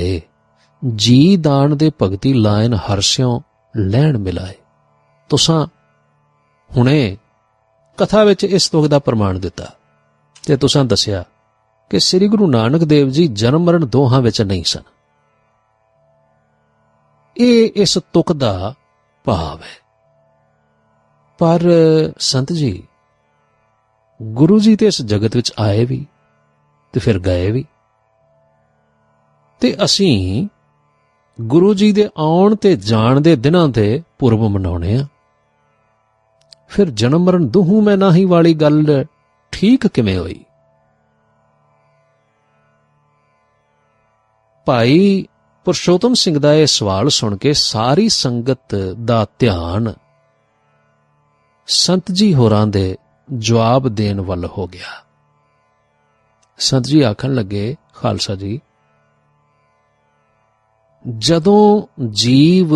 ਏ। ਜੀ ਦਾਨ ਦੇ ਭਗਤੀ ਲਾਇਨ ਹਰਸਿਓ ਲੈਣ ਮਿਲਾਏ। ਤੁਸਾਂ ਹੁਣੇ ਕਥਾ ਵਿੱਚ ਇਸ ਤੁਕ ਦਾ ਪ੍ਰਮਾਣ ਦਿੱਤਾ ਤੇ ਤੁਸਾਂ ਦੱਸਿਆ ਕਿ ਸ੍ਰੀ ਗੁਰੂ ਨਾਨਕ ਦੇਵ ਜੀ ਜਨਮ ਮਰਨ ਦੋਹਾਂ ਵਿੱਚ ਨਹੀਂ ਸਨ। ਇਹ ਇਸ ਤੁਕ ਦਾ ਭਾਵ ਹੈ। ਪਰ ਸੰਤ ਜੀ, ਗੁਰੂ ਜੀ ਤੇ ਇਸ ਜਗਤ ਵਿੱਚ ਆਏ ਵੀ ਤੇ ਫਿਰ ਗਏ ਵੀ। ਤੇ ਅਸੀਂ ਗੁਰੂ ਜੀ ਦੇ ਆਉਣ ਤੇ ਜਾਣ ਦੇ ਦਿਨਾਂ ਤੇ ਪੁਰਬ ਮਨਾਉਣੇ ਆ। ਫਿਰ ਜਨਮ ਮਰਨ ਦੁਹੂ ਮੈਂ ਨਾਹੀ ਵਾਲੀ ਗੱਲ ਠੀਕ ਕਿਵੇਂ ਹੋਈ? ਭਾਈ ਪੁਰਸ਼ੋਤਮ ਸਿੰਘ ਦਾ ਇਹ ਸਵਾਲ ਸੁਣ ਕੇ ਸਾਰੀ ਸੰਗਤ ਦਾ ਧਿਆਨ ਸੰਤ ਜੀ ਹੋਰਾਂ ਦੇ ਜਵਾਬ ਦੇਣ ਵੱਲ ਹੋ ਗਿਆ। ਸੰਤ ਜੀ ਆਖਣ ਲੱਗੇ, ਖਾਲਸਾ ਜੀ ਜਦੋਂ ਜੀਵ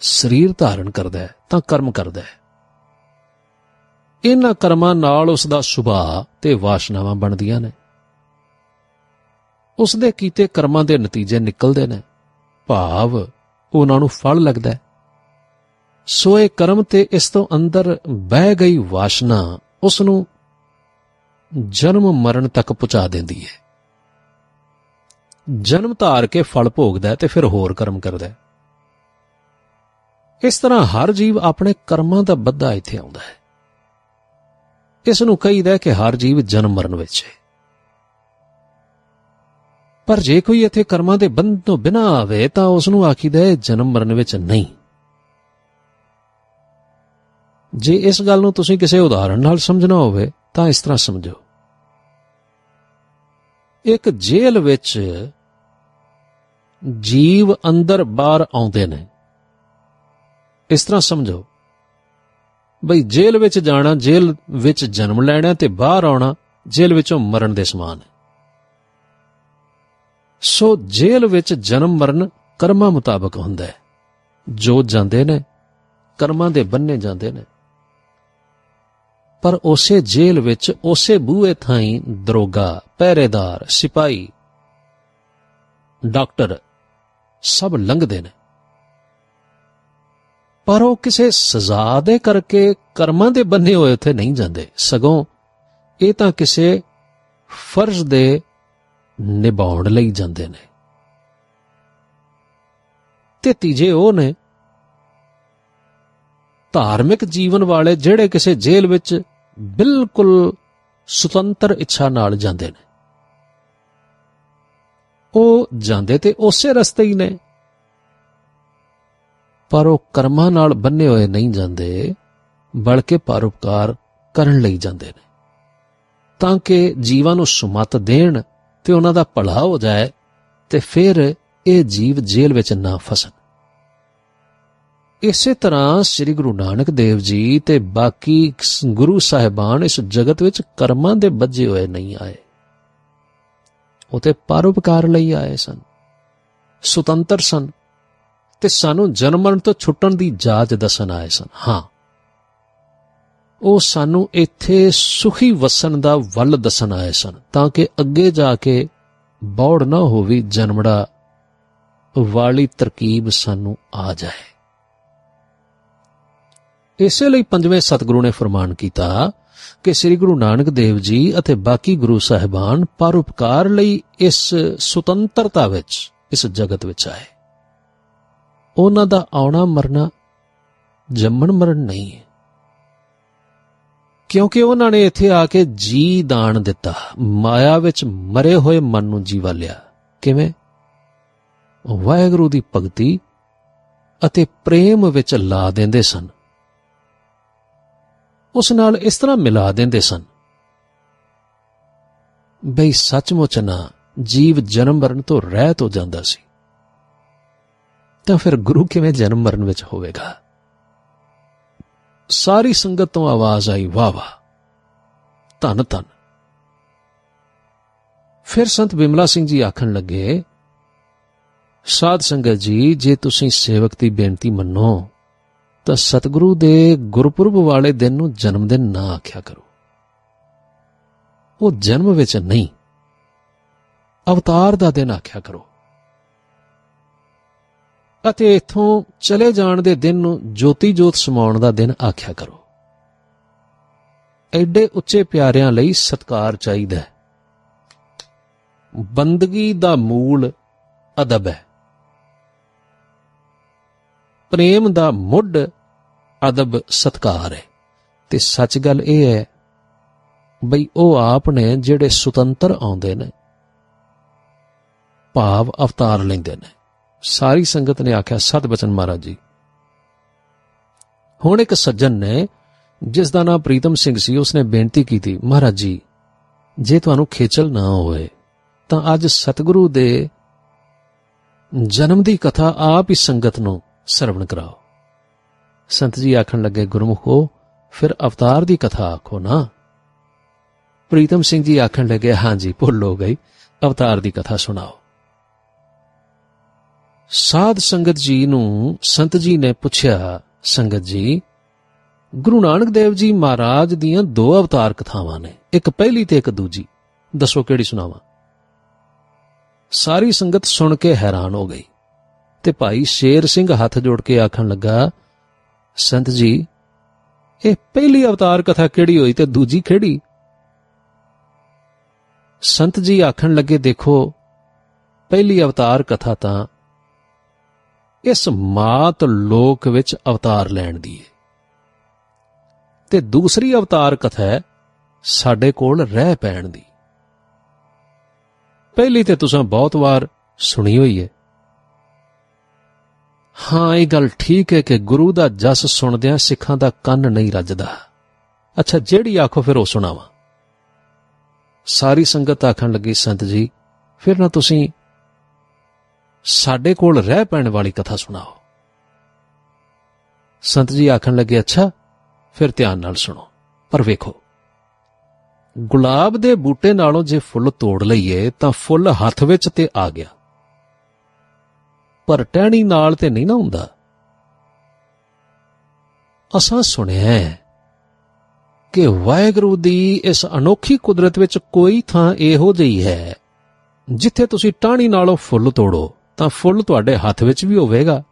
ਸਰੀਰ ਧਾਰਨ ਕਰਦਾ ਹੈ, ਤਾਂ ਕਰਮ ਕਰਦਾ ਹੈ। ਇਹਨਾਂ ਕਰਮਾਂ ਨਾਲ ਉਸ ਦਾ ਸੁਭਾਅ ਤੇ ਵਾਸ਼ਨਾਵਾਂ ਬਣਦੀਆਂ ਨੇ। ਉਸ ਦੇ ਕੀਤੇ ਕਰਮਾਂ ਦੇ ਨਤੀਜੇ ਨਿਕਲਦੇ ਨੇ। ਭਾਵ ਉਹਨਾਂ ਨੂੰ ਫਲ ਲੱਗਦਾ ਹੈ। ਸੋ ਇਹ ਕਰਮ ਤੇ ਇਸ ਤੋਂ ਅੰਦਰ ਬਹਿ ਗਈ ਵਾਸ਼ਨਾ ਉਸ ਨੂੰ ਜਨਮ ਮਰਨ ਤੱਕ ਪਹੁੰਚਾ ਦਿੰਦੀ ਹੈ। ਜਨਮ ਧਾਰ ਕੇ ਫਲ ਭੋਗਦਾ ਹੈ ਤੇ ਫਿਰ ਹੋਰ ਕਰਮ ਕਰਦਾ ਹੈ। ਇਸ ਤਰ੍ਹਾਂ ਹਰ ਜੀਵ ਆਪਣੇ ਕਰਮਾਂ ਦਾ ਬੱਧਾ ਇੱਥੇ ਆਉਂਦਾ ਹੈ। ਇਸ ਨੂੰ ਕਹੀਦਾ ਹੈ ਕਿ ਹਰ ਜੀਵ ਜਨਮ ਮਰਨ ਵਿੱਚ ਹੈ। ਪਰ ਜੇ ਕੋਈ ਇੱਥੇ ਕਰਮਾਂ ਦੇ ਬੰਧ ਤੋਂ ਬਿਨਾ ਆਵੇ ਤਾਂ ਉਸ ਨੂੰ ਆਖੀਦਾ ਹੈ ਜਨਮ ਮਰਨ ਵਿੱਚ ਨਹੀਂ। ਜੇ ਇਸ ਗੱਲ ਨੂੰ ਤੁਸੀਂ ਕਿਸੇ ਉਦਾਹਰਣ ਨਾਲ ਸਮਝਣਾ ਹੋਵੇ ਤਾਂ ਇਸ ਤਰ੍ਹਾਂ ਸਮਝੋ। ਇੱਕ ਜੇਲ੍ਹ ਵਿੱਚ ਜੀਵ ਅੰਦਰ ਬਾਹਰ ਆਉਂਦੇ ਨੇ। ਇਸ ਤਰ੍ਹਾਂ ਸਮਝੋ। ਬਈ ਜੇਲ੍ਹ ਵਿੱਚ ਜਾਣਾ, ਜੇਲ੍ਹ ਵਿੱਚ ਜਨਮ ਲੈਣਾ ਤੇ ਬਾਹਰ ਆਉਣਾ, ਜੇਲ੍ਹ ਵਿੱਚੋਂ ਮਰਨ ਦੇ ਸਮਾਨ ਹੈ। ਸੋ ਜੇਲ੍ਹ ਵਿੱਚ ਜਨਮ ਮਰਨ ਕਰਮਾਂ ਮੁਤਾਬਕ ਹੁੰਦਾ ਹੈ। ਜੋ ਜਾਂਦੇ ਨੇ, ਕਰਮਾਂ ਦੇ ਬੰਨੇ ਜਾਂਦੇ ਨੇ। ਪਰ ਉਸੇ ਜੇਲ੍ਹ ਵਿੱਚ ਉਸੇ ਬੂਹੇ ਥਾਈ ਦਰੋਗਾ, ਪਹਿਰੇਦਾਰ ਸਿਪਾਈ ਡਾਕਟਰ, ਸਭ ਲੰਘਦੇ ਨੇ। ਪਰ ਉਹ ਕਿਸੇ ਸਜ਼ਾ ਦੇ ਕਰਕੇ ਕਰਮਾਂ ਦੇ ਬੰਨੇ ਹੋਏ ਉੱਥੇ ਨਹੀਂ ਜਾਂਦੇ। ਸਗੋਂ ਇਹ ਤਾਂ ਕਿਸੇ ਫਰਜ਼ ਦੇ ਨਿਭਾਉਣ ਲਈ ਜਾਂਦੇ ਨੇ। ਤੇ ਤੀਜੇ ਉਹ ਨੇ, ਧਾਰਮਿਕ ਜੀਵਨ ਵਾਲੇ ਜਿਹੜੇ ਕਿਸੇ ਜੇਲ੍ਹ ਵਿੱਚ ਬਿਲਕੁਲ ਸੁਤੰਤਰ ਇੱਛਾ ਨਾਲ ਜਾਂਦੇ ਨੇ। ਉਹ ਜਾਂਦੇ ਤੇ ਉਸੇ ਰਸਤੇ ਹੀ ਨੇ। ਪਰ ਉਹ ਕਰਮਾਂ ਨਾਲ ਬੰਨੇ ਹੋਏ ਨਹੀਂ ਜਾਂਦੇ, ਬਲਕਿ ਪਰਉਪਕਾਰ ਕਰਨ ਲਈ ਜਾਂਦੇ ਨੇ। ਤਾਂ ਕਿ ਜੀਵਾਂ ਨੂੰ ਸੁਮਤ ਦੇਣ ਤੇ ਉਹਨਾਂ ਦਾ ਭਲਾ ਹੋ ਜਾਏ ਤੇ ਫਿਰ ਇਹ ਜੀਵ ਜੇਲ੍ਹ ਵਿੱਚ ਨਾ ਫਸਣ। ਇਸੇ ਤਰ੍ਹਾਂ ਸ੍ਰੀ ਗੁਰੂ ਨਾਨਕ ਦੇਵ ਜੀ ਤੇ ਬਾਕੀ ਗੁਰੂ ਸਾਹਿਬਾਨ ਇਸ ਜਗਤ ਵਿੱਚ ਕਰਮਾਂ ਦੇ ਬੱਝੇ ਹੋਏ ਨਹੀਂ ਆਏ। ਉਹ ਤੇ ਪਰਉਪਕਾਰ ਲਈ ਆਏ ਸਨ, ਸੁਤੰਤਰ ਸਨ ਤੇ ਸਾਨੂੰ ਜਨਮ ਮਰਨ ਤੋਂ ਛੁੱਟਣ ਦੀ ਜਾਚ ਦੱਸਣ ਆਏ ਸਨ। ਹਾਂ, ਉਹ ਸਾਨੂੰ ਇੱਥੇ ਸੁਖੀ ਵਸਣ ਦਾ ਵੱਲ ਦੱਸਣ ਆਏ ਸਨ ਤਾਂ ਕਿ ਅੱਗੇ ਜਾ ਕੇ ਬੌੜ ਨਾ ਹੋਵੇ ਜਨਮੜਾ ਵਾਲੀ ਤਰਕੀਬ ਸਾਨੂੰ ਆ ਜਾਏ। ਇਸੇ ਲਈ ਪੰਜਵੇਂ ਸਤਿਗੁਰੂ ਨੇ ਫਰਮਾਨ ਕੀਤਾ ਕਿ ਸ੍ਰੀ ਗੁਰੂ ਨਾਨਕ ਦੇਵ ਜੀ ਅਤੇ ਬਾਕੀ ਗੁਰੂ ਸਾਹਿਬਾਨ ਪਰਉਪਕਾਰ ਲਈ ਇਸ ਸੁਤੰਤਰਤਾ ਵਿੱਚ, ਇਸ ਜਗਤ ਵਿੱਚ ਆਏ। ਉਹਨਾਂ ਦਾ ਆਉਣਾ ਮਰਨਾ, ਜੰਮਣ ਮਰਨ ਨਹੀਂ ਹੈ। ਕਿਉਂਕਿ ਉਹਨਾਂ ਨੇ ਇੱਥੇ ਆ ਕੇ ਜੀ ਦਾਨ ਦਿੱਤਾ, ਮਾਇਆ ਵਿੱਚ ਮਰੇ ਹੋਏ ਮਨ ਨੂੰ ਜੀਵਾ ਲਿਆ। ਕਿਵੇਂ? ਵਾਹਿਗੁਰੂ ਦੀ ਭਗਤੀ ਅਤੇ ਪ੍ਰੇਮ ਵਿੱਚ ਲਾ ਦਿੰਦੇ ਸਨ। ਉਸ ਨਾਲ ਇਸ ਤਰ੍ਹਾਂ ਮਿਲਾ ਦਿੰਦੇ ਸਨ। ਬਈ ਸੱਚਮੁੱਚ ਨਾ, ਜੀਵ ਜਨਮ ਮਰਨ ਤੋਂ ਰਹਿਤ ਹੋ ਜਾਂਦਾ ਸੀ। ਤਾਂ ਫਿਰ ਗੁਰੂ ਕਿਵੇਂ ਜਨਮ ਮਰਨ ਵਿੱਚ ਹੋਵੇਗਾ? ਸਾਰੀ ਸੰਗਤ ਤੋਂ ਆਵਾਜ਼ ਆਈ, ਵਾਹ ਵਾਹ। ਧੰਨ ਧੰਨ। ਫਿਰ ਸੰਤ ਬਿਮਲਾ ਸਿੰਘ ਜੀ ਆਖਣ ਲੱਗੇ, ਸਾਧ ਸੰਗਤ ਜੀ, ਜੇ ਤੁਸੀਂ ਸੇਵਕ ਦੀ ਬੇਨਤੀ ਮੰਨੋ ਤਾਂ ਸਤਿਗੁਰੂ ਦੇ ਗੁਰਪੁਰਬ ਵਾਲੇ ਦਿਨ ਨੂੰ ਜਨਮ ਦਿਨ ਨਾ ਆਖਿਆ ਕਰੋ। ਉਹ ਜਨਮ ਵਿੱਚ ਨਹੀਂ, ਅਵਤਾਰ ਦਾ ਦਿਨ ਆਖਿਆ ਕਰੋ। ਅਤੇ ਇਥੋਂ ਚਲੇ ਜਾਣ ਦੇ ਦਿਨ ਨੂੰ ਜੋਤੀ ਜੋਤ ਸਮਾਉਣ ਦਾ ਦਿਨ ਆਖਿਆ ਕਰੋ। ਐਡੇ ਉੱਚੇ ਪਿਆਰਿਆਂ ਲਈ ਸਤਕਾਰ ਚਾਹੀਦਾ ਹੈ। ਬੰਦਗੀ ਦਾ ਮੂਲ ਅਦਬ ਹੈ। ਪ੍ਰੇਮ ਦਾ ਮੁੱਢ ਅਦਬ ਸਤਕਾਰ ਹੈ। ਤੇ ਸੱਚ ਗੱਲ ਇਹ ਹੈ ਬਈ ਉਹ ਆਪ ਨੇ ਜਿਹੜੇ ਸੁਤੰਤਰ ਆਉਂਦੇ ਨੇ, ਭਾਵ ਅਵਤਾਰ ਲੈਂਦੇ ਨੇ। ਸਾਰੀ ਸੰਗਤ ਨੇ ਆਖਿਆ, ਸਤ ਬਚਨ ਮਹਾਰਾਜ ਜੀ। ਹੁਣ ਇੱਕ ਸੱਜਣ ਨੇ, ਜਿਸ ਦਾ ਨਾਮ ਪ੍ਰੀਤਮ ਸਿੰਘ ਸੀ, ਉਸਨੇ ਬੇਨਤੀ ਕੀਤੀ, ਮਹਾਰਾਜ ਜੀ, ਜੇ ਤੁਹਾਨੂੰ ਖੇਚਲ ਨਾ ਹੋਵੇ ਤਾਂ ਅੱਜ ਸਤਿਗੁਰੂ ਦੇ ਜਨਮ ਦੀ ਕਥਾ ਆਪ ਹੀ ਸੰਗਤ ਨੂੰ ਸਰਵਣ ਕਰਾਓ। ਸੰਤ ਜੀ ਆਖਣ ਲੱਗੇ, ਗੁਰਮੁਖੋ, ਫਿਰ ਅਵਤਾਰ ਦੀ ਕਥਾ ਆਖੋ ਨਾ। ਪ੍ਰੀਤਮ ਸਿੰਘ ਜੀ ਆਖਣ ਲੱਗੇ, ਹਾਂਜੀ, ਭੁੱਲ ਹੋ ਗਈ। ਅਵਤਾਰ ਦੀ ਕਥਾ ਸੁਣਾਓ। ਸਾਧ ਸੰਗਤ ਜੀ ਨੂੰ ਸੰਤ ਜੀ ਨੇ ਪੁੱਛਿਆ, ਸੰਗਤ ਜੀ, ਗੁਰੂ ਨਾਨਕ ਦੇਵ ਜੀ ਮਹਾਰਾਜ ਦੀਆਂ ਦੋ ਅਵਤਾਰ ਕਥਾਵਾਂ ਨੇ, ਇੱਕ ਪਹਿਲੀ ਤੇ ਇੱਕ ਦੂਜੀ। ਦੱਸੋ ਕਿਹੜੀ ਸੁਣਾਵਾਂ? ਸਾਰੀ ਸੰਗਤ ਸੁਣ ਕੇ ਹੈਰਾਨ ਹੋ ਗਈ ਤੇ ਭਾਈ ਸ਼ੇਰ ਸਿੰਘ ਹੱਥ ਜੋੜ ਕੇ ਆਖਣ ਲੱਗਾ ਸੰਤ ਜੀ, ਇਹ ਪਹਿਲੀ ਅਵਤਾਰ ਕਥਾ ਕਿਹੜੀ ਹੋਈ ਤੇ ਦੂਜੀ ਕਿਹੜੀ? ਸੰਤ ਜੀ ਆਖਣ ਲੱਗੇ, ਦੇਖੋ, ਪਹਿਲੀ ਅਵਤਾਰ ਕਥਾ ਤਾਂ ਇਸ ਮਾਤ ਲੋਕ ਵਿੱਚ ਅਵਤਾਰ ਲੈਣ ਦੀ ਹੈ ਤੇ ਦੂਸਰੀ ਅਵਤਾਰ ਕਥਾ ਹੈ, ਸਾਡੇ ਕੋਲ ਰਹਿ ਪੈਣ ਦੀ। ਪਹਿਲੀ ਤੇ ਤੁਸੀਂ ਬਹੁਤ ਵਾਰ ਸੁਣੀ ਹੋਈ ਹੈ ਹਾਂ, ਇਹ ਗੱਲ ਠੀਕ ਹੈ ਕਿ ਗੁਰੂ ਦਾ ਜਸ ਸੁਣਦਿਆਂ ਸਿੱਖਾਂ ਦਾ ਕੰਨ ਨਹੀਂ ਰੱਜਦਾ। ਅੱਛਾ, ਜਿਹੜੀ ਆਖੋ ਫਿਰ ਉਹ ਸੁਣਾਵਾ। ਸਾਰੀ ਸੰਗਤ ਆਖਣ ਲੱਗੀ, ਸੰਤ ਜੀ, ਫਿਰ ਨਾ ਤੁਸੀਂ ਸਾਡੇ ਕੋਲ ਰਹਿ ਪੈਣ ਵਾਲੀ ਕਥਾ ਸੁਣਾਓ। ਸੰਤ ਜੀ ਆਖਣ ਲੱਗੇ, ਅੱਛਾ, ਫਿਰ ਧਿਆਨ ਨਾਲ ਸੁਣੋ। ਪਰ ਵੇਖੋ, ਗੁਲਾਬ ਦੇ ਬੂਟੇ ਨਾਲੋਂ ਜੇ ਫੁੱਲ ਤੋੜ ਲਈਏ, ਤਾਂ ਫੁੱਲ ਹੱਥ ਵਿੱਚ ਤੇ ਆ ਗਿਆ। ਪਰ ਟਹਿਣੀ ਨਾਲ ਤੇ ਨਹੀਂ ਨਾ ਹੁੰਦਾ। ਅਸਾਂ ਸੁਣਿਆ ਕਿ ਵਾਹਿਗੁਰੂ ਦੀ ਇਸ ਅਨੋਖੀ ਕੁਦਰਤ ਵਿੱਚ ਕੋਈ ਥਾਂ ਇਹੋ ਜਿਹੀ ਹੈ, ਜਿੱਥੇ ਤੁਸੀਂ ਟਾਹਣੀ ਨਾਲੋਂ ਫੁੱਲ ਤੋੜੋ, ਤਾਂ ਫੁੱਲ ਤੁਹਾਡੇ ਹੱਥ ਵਿੱਚ ਵੀ ਹੋਵੇਗਾ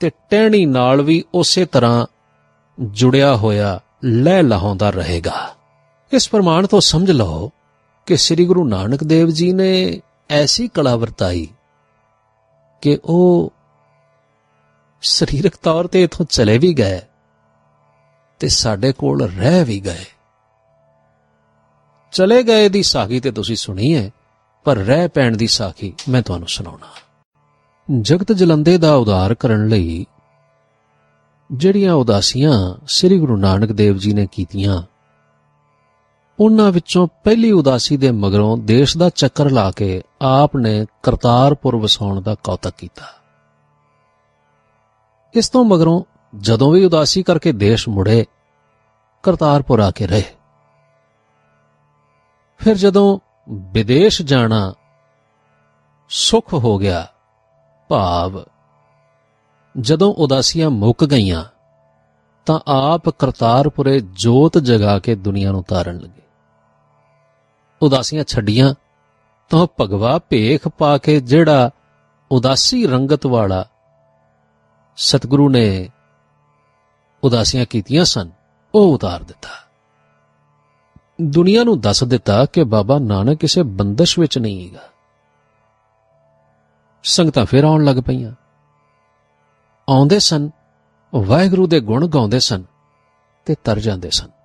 ਤੇ ਟਹਿਣੀ ਨਾਲ ਵੀ ਉਸੇ ਤਰ੍ਹਾਂ ਜੁੜਿਆ ਹੋਇਆ ਲੈ ਲਹਾਉਂਦਾ ਰਹੇਗਾ। ਇਸ ਪ੍ਰਮਾਣ ਤੋਂ ਸਮਝ ਲਓ ਕਿ ਸ੍ਰੀ ਗੁਰੂ ਨਾਨਕ ਦੇਵ ਜੀ ਨੇ ਐਸੀ ਕਲਾ ਵਰਤਾਈ ਕਿ ਉਹ ਸਰੀਰਕ ਤੌਰ ਤੇ ਇਥੋਂ ਚਲੇ ਵੀ ਗਏ ਤੇ ਸਾਡੇ ਕੋਲ ਰਹਿ ਵੀ ਗਏ। ਚਲੇ ਗਏ ਦੀ ਸਾਖੀ ਤੇ ਤੁਸੀਂ ਸੁਣੀ ਹੈ, ਪਰ ਰਹਿ ਪੈਣ ਦੀ ਸਾਖੀ ਮੈਂ ਤੁਹਾਨੂੰ ਸੁਣਾਉਣਾ। ਜਗਤ ਜਲੰਦੇ ਦਾ ਉਦਾਰ ਕਰਨ ਲਈ ਜਿਹੜੀਆਂ ਉਦਾਸੀਆਂ ਸ੍ਰੀ ਗੁਰੂ ਨਾਨਕ ਦੇਵ ਜੀ ਨੇ ਕੀਤੀਆਂ ਉਹਨਾਂ ਵਿੱਚੋਂ ਪਹਿਲੀ ਉਦਾਸੀ ਦੇ ਮਗਰੋਂ ਦੇਸ਼ ਦਾ ਚੱਕਰ ਲਾ ਕੇ ਆਪ ਨੇ ਕਰਤਾਰਪੁਰ ਵਸਾਉਣ ਦਾ ਕੌਤਕ ਕੀਤਾ। ਇਸ ਤੋਂ ਮਗਰੋਂ ਜਦੋਂ ਵੀ ਉਦਾਸੀ ਕਰਕੇ ਦੇਸ਼ ਮੁੜੇ ਕਰਤਾਰਪੁਰ ਆ ਕੇ ਰਹੇ। ਫਿਰ ਜਦੋਂ ਵਿਦੇਸ਼ ਜਾਣਾ ਸੁਖ ਹੋ ਗਿਆ, ਭਾਵ ਜਦੋਂ ਉਦਾਸੀਆਂ ਮੁੱਕ ਗਈਆਂ, ਤਾਂ ਆਪ ਕਰਤਾਰਪੁਰੇ ਜੋਤ ਜਗਾ ਕੇ ਦੁਨੀਆ ਨੂੰ ਤਾਰਨ ਲੱਗੇ। ਉਦਾਸੀਆਂ ਛੱਡੀਆਂ, ਤਾਂ ਭਗਵਾ ਭੇਖ ਪਾ ਕੇ ਜਿਹੜਾ ਉਦਾਸੀ ਰੰਗਤ ਵਾਲਾ ਸਤਿਗੁਰੂ ਨੇ ਉਦਾਸੀਆਂ ਕੀਤੀਆਂ ਸਨ, ਉਹ ਉਤਾਰ ਦਿੱਤਾ। ਦੁਨੀਆ ਨੂੰ ਦੱਸ ਦਿੱਤਾ ਕਿ ਬਾਬਾ ਨਾਨਕ ਕਿਸੇ ਬੰਦਸ਼ ਵਿੱਚ ਨਹੀਂ ਹੈਗਾ। ਸੰਗਤਾਂ ਫਿਰ ਆਉਣ ਲੱਗ ਪਈਆਂ। ਆਉਂਦੇ ਸਨ, ਵਾਹਿਗੁਰੂ ਦੇ ਗੁਣ ਗਾਉਂਦੇ ਸਨ ਤੇ ਤਰ ਜਾਂਦੇ ਸਨ।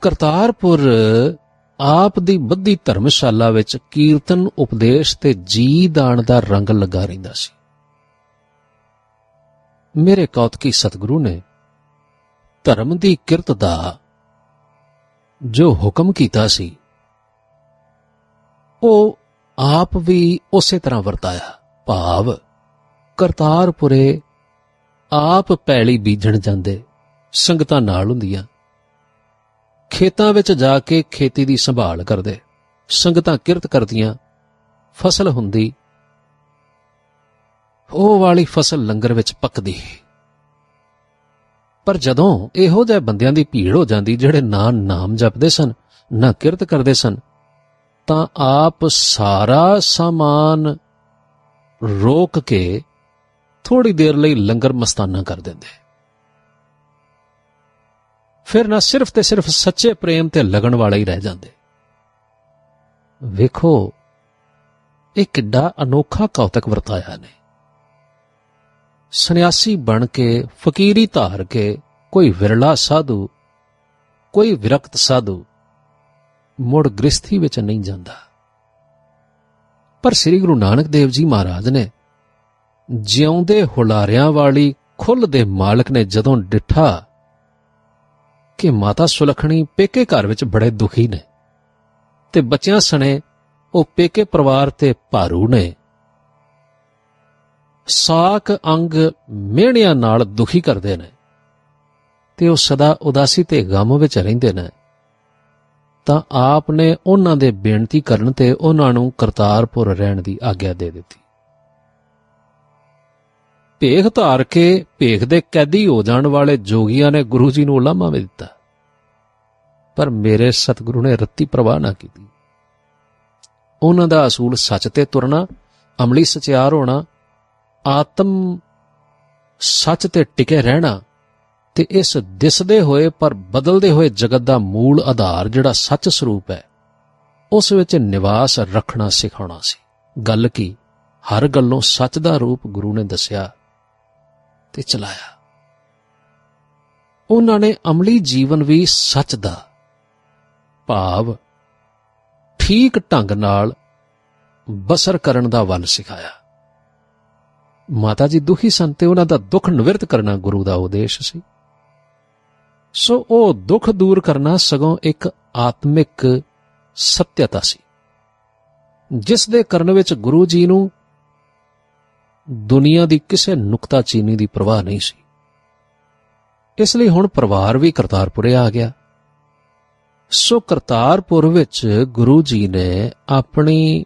ਕਰਤਾਰਪੁਰ ਆਪ ਦੀ ਬੱਧੀ ਧਰਮਸ਼ਾਲਾ ਵਿੱਚ ਕੀਰਤਨ, ਉਪਦੇਸ਼ ਤੇ ਜੀ ਦਾਨ ਦਾ ਰੰਗ ਲੱਗਾ ਰਹਿੰਦਾ ਸੀ। ਮੇਰੇ ਕੌਤਕੀ ਸਤਿਗੁਰੂ ਨੇ ਧਰਮ ਦੀ ਕਿਰਤ ਦਾ ਜੋ ਹੁਕਮ ਕੀਤਾ ਸੀ, ਉਹ ਆਪ ਵੀ ਉਸੇ ਤਰ੍ਹਾਂ ਵਰਤਾਇਆ। ਭਾਵ ਕਰਤਾਰਪੁਰੇ ਆਪ ਪੈਲੀ ਬੀਜਣ ਜਾਂਦੇ ਸੰਗਤਾਂ ਨਾਲ ਹੁੰਦੀਆਂ। ਖੇਤਾਂ ਵਿੱਚ ਜਾ ਕੇ ਖੇਤੀ ਦੀ ਸੰਭਾਲ ਕਰਦੇ। ਸੰਗਤਾਂ ਕਿਰਤ ਕਰਦੀਆਂ। ਫਸਲ ਹੁੰਦੀ। ਉਹ ਵਾਲੀ ਫਸਲ ਲੰਗਰ ਵਿੱਚ ਪੱਕਦੀ। ਪਰ ਜਦੋਂ ਇਹੋ ਜਿਹੇ ਬੰਦਿਆਂ ਦੀ ਭੀੜ ਹੋ ਜਾਂਦੀ ਜਿਹੜੇ ਨਾ ਨਾਮ ਜਪਦੇ ਸਨ, ਨਾ ਕਿਰਤ ਕਰਦੇ ਸਨ, ਤਾਂ ਆਪ ਸਾਰਾ ਸਾਮਾਨ ਰੋਕ ਕੇ ਥੋੜੀ ਦੇਰ ਲਈ ਲੰਗਰ ਮਸਤਾਨਾ ਕਰ ਦਿੰਦੇ। ਫਿਰ ਨਾ ਸਿਰਫ ਤੇ ਸਿਰਫ ਸੱਚੇ ਪ੍ਰੇਮ ਤੇ ਲਗਣ ਵਾਲੇ ਹੀ ਰਹਿ ਜਾਂਦੇ। ਵੇਖੋ, ਇਹ ਕਿੱਡਾ ਅਨੋਖਾ ਕੌਤਕ ਵਰਤਾਇਆ ਨੇ। ਸੰਨਿਆਸੀ ਬਣ ਕੇ, ਫਕੀਰੀ ਧਾਰ ਕੇ, ਕੋਈ ਵਿਰਲਾ ਸਾਧੂ, ਕੋਈ ਵਿਰਕਤ ਸਾਧੂ, ਮੁੜ ਗ੍ਰਸਥੀ ਵਿੱਚ ਨਹੀਂ ਜਾਂਦਾ। ਪਰ ਸ੍ਰੀ ਗੁਰੂ ਨਾਨਕ ਦੇਵ ਜੀ ਮਹਾਰਾਜ ਨੇ ਜਿਉਂਦੇ ਹੁਲਾਰਿਆਂ ਵਾਲੀ ਖੁੱਲ ਦੇ ਮਾਲਕ ਨੇ ਜਦੋਂ ਡਿਠਾ ਕਿ ਮਾਤਾ ਸੁਲਖਣੀ ਪੇਕੇ ਘਰ ਵਿੱਚ ਬੜੇ ਦੁਖੀ ਨੇ ਤੇ ਬੱਚਿਆਂ ਸਣੇ ਉਹ ਪੇਕੇ ਪਰਿਵਾਰ ਤੇ ਭਾਰੂ ਨੇ। ਸਾਕ ਅੰਗ ਮਿਹਣਿਆਂ ਨਾਲ ਦੁਖੀ ਕਰਦੇ ਨੇ ਤੇ ਉਹ ਸਦਾ ਉਦਾਸੀ ਤੇ ਗਮ ਵਿੱਚ ਰਹਿੰਦੇ ਨੇ। ਤਾਂ ਆਪ ਨੇ ਉਹਨਾਂ ਦੇ ਬੇਨਤੀ ਕਰਨ ਤੇ ਉਹਨਾਂ ਨੂੰ ਕਰਤਾਰਪੁਰ ਰਹਿਣ ਦੀ ਆਗਿਆ ਦੇ ਦਿੱਤੀ। ਭੇਖ ਧਾਰ ਕੇ ਭੇਖ ਦੇ ਕੈਦੀ ਹੋ ਜਾਣ ਵਾਲੇ ਜੋਗੀਆਂ ਨੇ ਗੁਰੂ ਜੀ ਨੂੰ ਉਲਾਮਾ ਦਿੱਤਾ। ਪਰ ਮੇਰੇ ਸਤਿਗੁਰੂ ਨੇ ਰੱਤੀ ਪ੍ਰਵਾਹ ਨਾ ਕੀਤੀ। ਉਹਨਾਂ ਦਾ ਅਸੂਲ ਸੱਚ ਤੇ ਤੁਰਨਾ, ਅਮਲੀ ਸਚਿਆਰ ਹੋਣਾ, ਆਤਮ ਸੱਚ ਤੇ ਟਿਕੇ ਰਹਿਣਾ ਤੇ ਇਸ ਦਿਸਦੇ ਹੋਏ ਪਰ ਬਦਲਦੇ ਹੋਏ ਜਗਤ ਦਾ ਮੂਲ ਆਧਾਰ ਜਿਹੜਾ ਸੱਚ ਸਰੂਪ ਹੈ, ਉਸ ਵਿੱਚ ਨਿਵਾਸ ਰੱਖਣਾ ਸਿਖਾਉਣਾ ਸੀ। ਗੱਲ ਕੀ? ਹਰ ਗੱਲੋਂ ਸੱਚ ਦਾ ਰੂਪ ਗੁਰੂ ਨੇ ਦੱਸਿਆ। ਤੇ ਚਲਾਇਆ। ਉਹਨਾਂ ਨੇ ਅਮਲੀ ਜੀਵਨ ਵੀ ਸੱਚ ਦਾ ਭਾਵ ਠੀਕ ਢੰਗ ਨਾਲ ਬਸਰ ਕਰਨ ਦਾ ਵੱਲ ਸਿਖਾਇਆ। ਮਾਤਾ ਜੀ ਦੁਖੀ ਸਨ ਤੇ ਉਹਨਾਂ ਦਾ ਦੁੱਖ ਨਿਵਰਤ ਕਰਨਾ ਗੁਰੂ ਦਾ ਉਦੇਸ਼ ਸੀ। ਸੋ ਉਹ ਦੁੱਖ ਦੂਰ ਕਰਨਾ ਸਗੋਂ ਇੱਕ ਆਤਮਿਕ ਸਤਿਅਤਾ ਸੀ। ਜਿਸ ਦੇ ਕਰਨ ਵਿੱਚ ਗੁਰੂ ਜੀ ਨੂੰ ਦੁਨੀਆ ਦੀ ਕਿਸੇ ਨੁਕਤਾ ਚੀਨੀ ਦੀ ਪਰਵਾਹ ਨਹੀਂ ਸੀ। ਇਸ ਲਈ ਹੁਣ ਪਰਿਵਾਰ ਵੀ ਕਰਤਾਰਪੁਰੇ ਆ ਗਿਆ। ਸੋ ਕਰਤਾਰਪੁਰ ਵਿੱਚ ਗੁਰੂ ਜੀ ਨੇ ਆਪਣੀ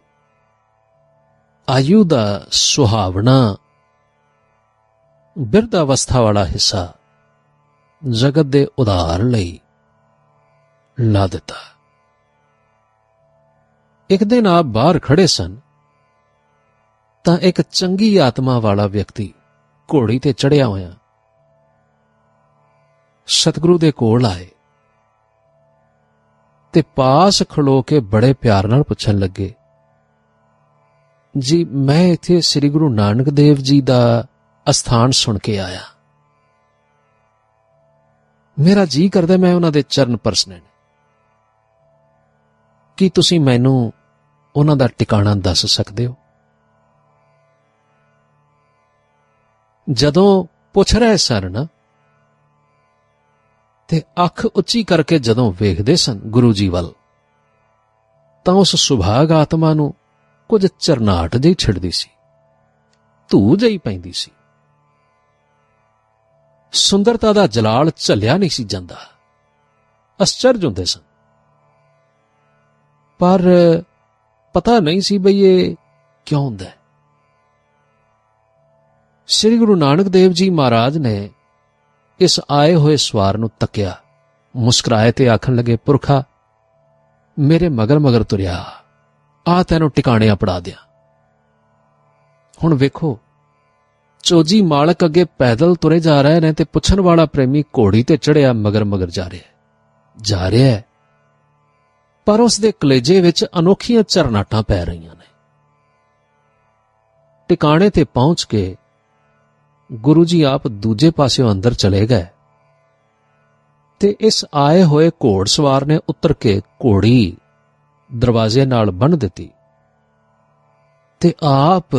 ਆਯੂ ਦਾ ਸੁਹਾਵਣਾ ਬਿਰਧ ਅਵਸਥਾ ਵਾਲਾ ਹਿੱਸਾ ਜਗਤ ਦੇ ਉਧਾਰ ਲਈ ਲਾ ਦਿੱਤਾ। ਇੱਕ ਦਿਨ ਆਪ ਬਾਹਰ ਖੜੇ ਸਨ। ਤਾਂ ਇੱਕ ਚੰਗੀ ਆਤਮਾ ਵਾਲਾ ਵਿਅਕਤੀ ਘੋੜੀ ਤੇ ਚੜਿਆ ਹੋਇਆ। ਸਤਿਗੁਰੂ ਦੇ ਕੋਲ ਆਏ ਤੇ ਪਾਸ ਖਲੋ ਕੇ ਬੜੇ ਪਿਆਰ ਨਾਲ ਪੁੱਛਣ ਲੱਗੇ, ਜੀ, ਮੈਂ ਇੱਥੇ ਸ੍ਰੀ ਗੁਰੂ ਨਾਨਕ ਦੇਵ ਜੀ ਦਾ ਅਸਥਾਨ ਸੁਣ ਕੇ ਆਇਆ। ਮੇਰਾ ਜੀ ਕਰਦਾ ਮੈਂ ਉਹਨਾਂ ਦੇ ਚਰਨ ਪਰਸਨੇ ਨੇ ਕੀ ਤੁਸੀਂ ਮੈਨੂੰ ਉਹਨਾਂ ਦਾ ਟਿਕਾਣਾ ਦੱਸ ਸਕਦੇ ਹੋ? ਜਦੋਂ ਪੁੱਛ ਰਹੇ ਸਨ ਤੇ ਅੱਖ ਉੱਚੀ ਕਰਕੇ ਜਦੋਂ ਵੇਖਦੇ ਸਨ ਗੁਰੂ ਜੀ ਵੱਲ, ਤਾਂ ਉਸ ਸੁਭਾਗ ਆਤਮਾ ਨੂੰ ਕੁਝ ਚਰਨਾਟ ਜਿਹੀ ਛਿੜਦੀ ਸੀ ਧੂ ਜਿਹੀ ਪੈਂਦੀ ਸੀ। ਸੁੰਦਰਤਾ ਦਾ ਜਲਾਲ ਝੱਲਿਆ ਨਹੀਂ ਸੀ ਜਾਂਦਾ। ਅਸਚਰਜ ਹੁੰਦੇ ਸਨ। ਪਰ ਪਤਾ ਨਹੀਂ ਸੀ ਬਈ ਇਹ ਕਿਉਂ ਹੁੰਦਾ ਹੈ। ਸ੍ਰੀ ਗੁਰੂ ਨਾਨਕ ਦੇਵ ਜੀ ਮਹਾਰਾਜ ਨੇ ਇਸ ਆਏ ਹੋਏ ਸਵਾਰ ਨੂੰ ਤੱਕਿਆ, ਮੁਸਕਰਾਏ ਤੇ ਆਖਣ ਲੱਗੇ, ਪੁਰਖਾ, ਮੇਰੇ ਮਗਰ ਮਗਰ ਤੁਰਿਆ, ਆ ਤੈਨੂੰ ਟਿਕਾਣਿਆਂ ਪੜਾ ਦਿਆਂ। ਹੁਣ ਵੇਖੋ, ਚੋਜੀ ਮਾਲਕ ਅੱਗੇ ਪੈਦਲ ਤੁਰੇ ਜਾ ਰਹੇ ਨੇ ਤੇ ਪੁੱਛਣ ਵਾਲਾ ਪ੍ਰੇਮੀ ਘੋੜੀ ਤੇ ਚੜਿਆ ਮਗਰ ਮਗਰ ਜਾ ਰਿਹਾ ਹੈ। ਜਾ ਰਿਹਾ ਹੈ। ਪਰ ਉਸ ਦੇ ਕਲੇਜੇ ਵਿੱਚ ਅਨੋਖੀਆਂ ਚਰਨਾਟਾਂ ਪੈ ਰਹੀਆਂ ਨੇ। ਟਿਕਾਣੇ ਤੇ ਪਹੁੰਚ ਕੇ ਗੁਰੂ ਜੀ ਆਪ ਦੂਜੇ ਪਾਸਿਓਂ ਅੰਦਰ ਚਲੇ ਗਏ ਤੇ ਇਸ ਆਏ ਹੋਏ ਘੋੜਸਵਾਰ ਨੇ ਉੱਤਰ ਕੇ ਘੋੜੀ ਦਰਵਾਜ਼ੇ ਨਾਲ ਬੰਨ ਦਿੱਤੀ ਤੇ ਆਪ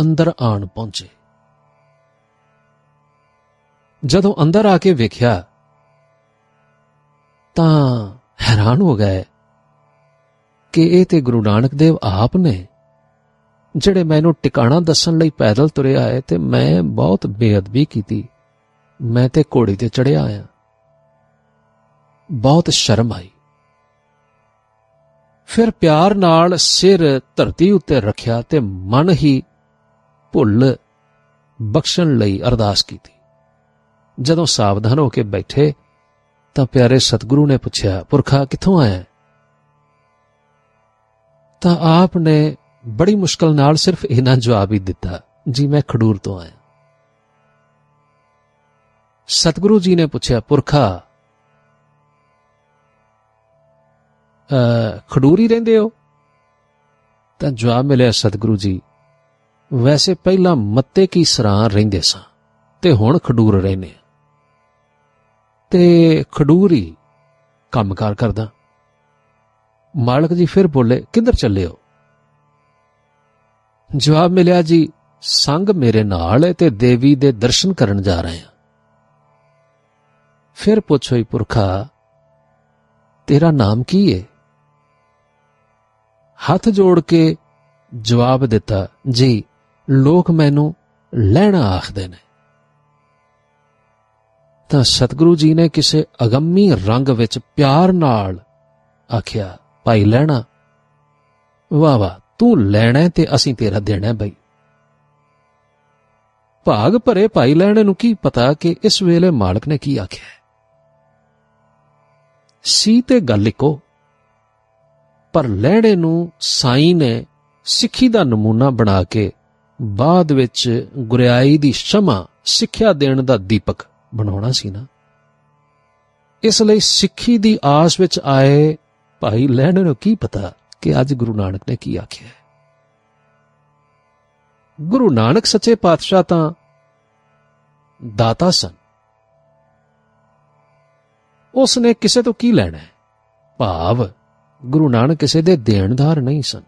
ਅੰਦਰ ਆਣ ਪਹੁੰਚੇ। ਜਦੋਂ ਅੰਦਰ ਆ ਕੇ ਵੇਖਿਆ, ਤਾਂ ਹੈਰਾਨ ਹੋ ਗਏ ਕਿ ਇਹ ਤੇ ਗੁਰੂ ਨਾਨਕ ਦੇਵ ਆਪ ਨੇ ਜਿਹੜੇ ਮੈਨੂੰ ਟਿਕਾਣਾ ਦੱਸਣ ਲਈ ਪੈਦਲ ਤੁਰਿਆ ਹੈ ਤੇ ਮੈਂ ਬਹੁਤ ਬੇਅਦਬੀ ਕੀਤੀ। ਮੈਂ ਤੇ ਘੋੜੀ ਤੇ ਚੜਿਆ ਆਇਆ। ਬਹੁਤ ਸ਼ਰਮ ਆਈ। ਫਿਰ ਪਿਆਰ ਨਾਲ ਸਿਰ ਧਰਤੀ ਉੱਤੇ ਰੱਖਿਆ ਤੇ ਮਨ ਹੀ ਭੁੱਲ ਬਖਸ਼ਣ ਲਈ ਅਰਦਾਸ ਕੀਤੀ। ਜਦੋਂ ਸਾਵਧਾਨ ਹੋ ਕੇ ਬੈਠੇ ਤਾਂ ਪਿਆਰੇ ਸਤਿਗੁਰੂ ਨੇ ਪੁੱਛਿਆ, ਪੁਰਖਾ ਕਿੱਥੋਂ ਆਇਆ? ਤਾਂ ਆਪ ਨੇ ਬੜੀ ਮੁਸ਼ਕਲ ਨਾਲ ਸਿਰਫ ਇਹਨਾਂ ਜਵਾਬ ਹੀ ਦਿੱਤਾ, ਜੀ, ਮੈਂ ਖਡੂਰ ਤੋਂ ਆਇਆ। ਸਤਿਗੁਰੂ ਜੀ ਨੇ ਪੁੱਛਿਆ, ਪੁਰਖਾ ਅ ਖਡੂਰ ਹੀ ਰਹਿੰਦੇ ਹੋ? ਤਾਂ ਜਵਾਬ ਮਿਲਿਆ, ਸਤਿਗੁਰੂ ਜੀ, ਵੈਸੇ ਪਹਿਲਾਂ ਮੱਤੇ ਕੀ ਸਰਾਂ ਰਹਿੰਦੇ ਸਾਂ, ਤੇ ਹੁਣ ਖਡੂਰ ਰਹਿੰਦੇ ਹਾਂ। ਤੇ ਖਡੂਰ ਹੀ ਕੰਮਕਾਰ ਕਰਦਾ। ਮਾਲਕ ਜੀ ਫਿਰ ਬੋਲੇ, ਕਿੱਧਰ ਚੱਲੇ ਹੋ? ਜਵਾਬ ਮਿਲਿਆ, ਜੀ, ਸੰਗ ਮੇਰੇ ਨਾਲ ਹੈ ਤੇ ਦੇਵੀ ਦੇ ਦਰਸ਼ਨ ਕਰਨ ਜਾ ਰਹੇ ਹਾਂ। ਫਿਰ ਪੁੱਛੋਈ ਪੁਰਖਾ, ਤੇਰਾ ਨਾਮ ਕੀ ਹੈ ਹੱਥ ਜੋੜ ਕੇ ਜਵਾਬ ਦਿੱਤਾ, ਜੀ, ਲੋਕ ਮੈਨੂੰ ਲੈਣਾ ਆਖਦੇ ਨੇ। ਤਾਂ ਸਤਿਗੁਰੂ ਜੀ ਨੇ ਕਿਸੇ ਅਗੰਮੀ ਰੰਗ ਵਿੱਚ ਪਿਆਰ ਨਾਲ ਆਖਿਆ, ਭਾਈ ਲੈਣਾ। ਵਾਹ ਵਾਹ ਤੂੰ ਲੈਣਾ ਹੈ ਤੇ ਅਸੀਂ ਤੇਰਾ ਦੇਣਾ ਹੈ ਬਈ ਭਾਗ ਭਰੇ ਭਾਈ ਲੈਣੇ ਨੂੰ ਕੀ ਪਤਾ ਕਿ ਇਸ ਵੇਲੇ ਮਾਲਕ ਨੇ ਕੀ ਆਖਿਆ ਹੈ। ਸੀ ਤੇ ਗੱਲ ਇੱਕੋ, ਪਰ ਲੈਣੇ ਨੂੰ ਸਾਈਂ ਨੇ ਸਿੱਖੀ ਦਾ ਨਮੂਨਾ ਬਣਾ ਕੇ ਬਾਅਦ ਵਿੱਚ ਗੁਰਿਆਈ ਦੀ ਸ਼ਮਾ ਸਿੱਖਿਆ ਦੇਣ ਦਾ ਦੀਪਕ ਬਣਾਉਣਾ ਸੀ ਨਾ ਇਸ ਲਈ ਸਿੱਖੀ ਦੀ ਆਸ ਵਿੱਚ ਆਏ ਭਾਈ ਲੈਣੇ ਨੂੰ ਕੀ ਪਤਾ ਕਿ ਅੱਜ ਗੁਰੂ ਨਾਨਕ ਨੇ ਕੀ ਆਖਿਆ ਹੈ? ਗੁਰੂ ਨਾਨਕ ਸੱਚੇ ਪਾਤਸ਼ਾਹ ਤਾਂ ਦਾਤਾ ਸਨ। ਉਸ ਨੇ ਕਿਸੇ ਤੋਂ ਕੀ ਲੈਣਾ ਹੈ? ਭਾਵ ਗੁਰੂ ਨਾਨਕ ਕਿਸੇ ਦੇ ਦੇਣਦਾਰ ਨਹੀਂ ਸਨ।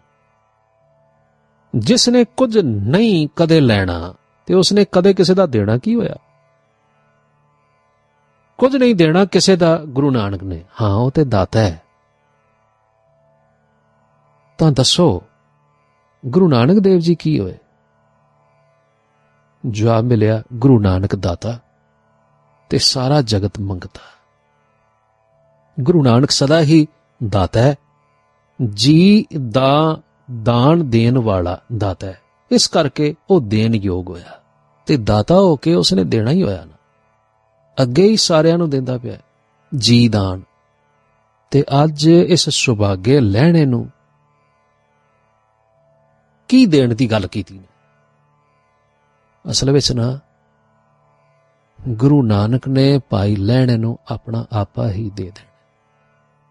ਜਿਸ ਨੇ ਕੁਝ ਨਹੀਂ ਕਦੇ ਲੈਣਾ ਤੇ ਉਸ ਨੇ ਕਦੇ ਕਿਸੇ ਦਾ ਦੇਣਾ ਕੀ ਹੋਇਆ? ਕੁਝ ਨਹੀਂ ਦੇਣਾ ਕਿਸੇ ਦਾ ਗੁਰੂ ਨਾਨਕ ਨੇ। ਹਾਂ, ਉਹ ਤੇ ਦਾਤਾ ਹੈ। ਤਾਂ ਦੱਸੋ, ਗੁਰੂ ਨਾਨਕ ਦੇਵ ਜੀ ਕੀ ਹੋਏ? ਜਵਾਬ ਮਿਲਿਆ, ਗੁਰੂ ਨਾਨਕ ਦਾਤਾ ਤੇ ਸਾਰਾ ਜਗਤ ਮੰਗਤਾ। ਗੁਰੂ ਨਾਨਕ ਸਦਾ ਹੀ ਦਾਤਾ ਹੈ, ਜੀ ਦਾ ਦਾਨ ਦੇਣ ਵਾਲਾ ਦਾਤਾ ਹੈ। ਇਸ ਕਰਕੇ ਉਹ ਦੇਣ ਯੋਗ ਹੋਇਆ ਤੇ ਦਾਤਾ ਹੋ ਕੇ ਉਸਨੇ ਦੇਣਾ ਹੀ ਹੋਇਆ ਨਾ। ਅੱਗੇ ਹੀ ਸਾਰਿਆਂ ਨੂੰ ਦਿੰਦਾ ਪਿਆ ਹੈ। ਜੀ ਦਾਨ। ਤੇ ਅੱਜ ਇਸ ਸੁਭਾਗੇ ਲੈਣੇ ਨੂੰ ਕੀ ਦੇਣ ਦੀ ਗੱਲ ਕੀਤੀ ਨੇ। ਅਸਲ ਵਿੱਚ ਨਾ, ਗੁਰੂ ਨਾਨਕ ਨੇ ਭਾਈ ਲੈਣੇ ਨੂੰ ਆਪਣਾ ਆਪਾ ਹੀ ਦੇ ਦੇਣਾ।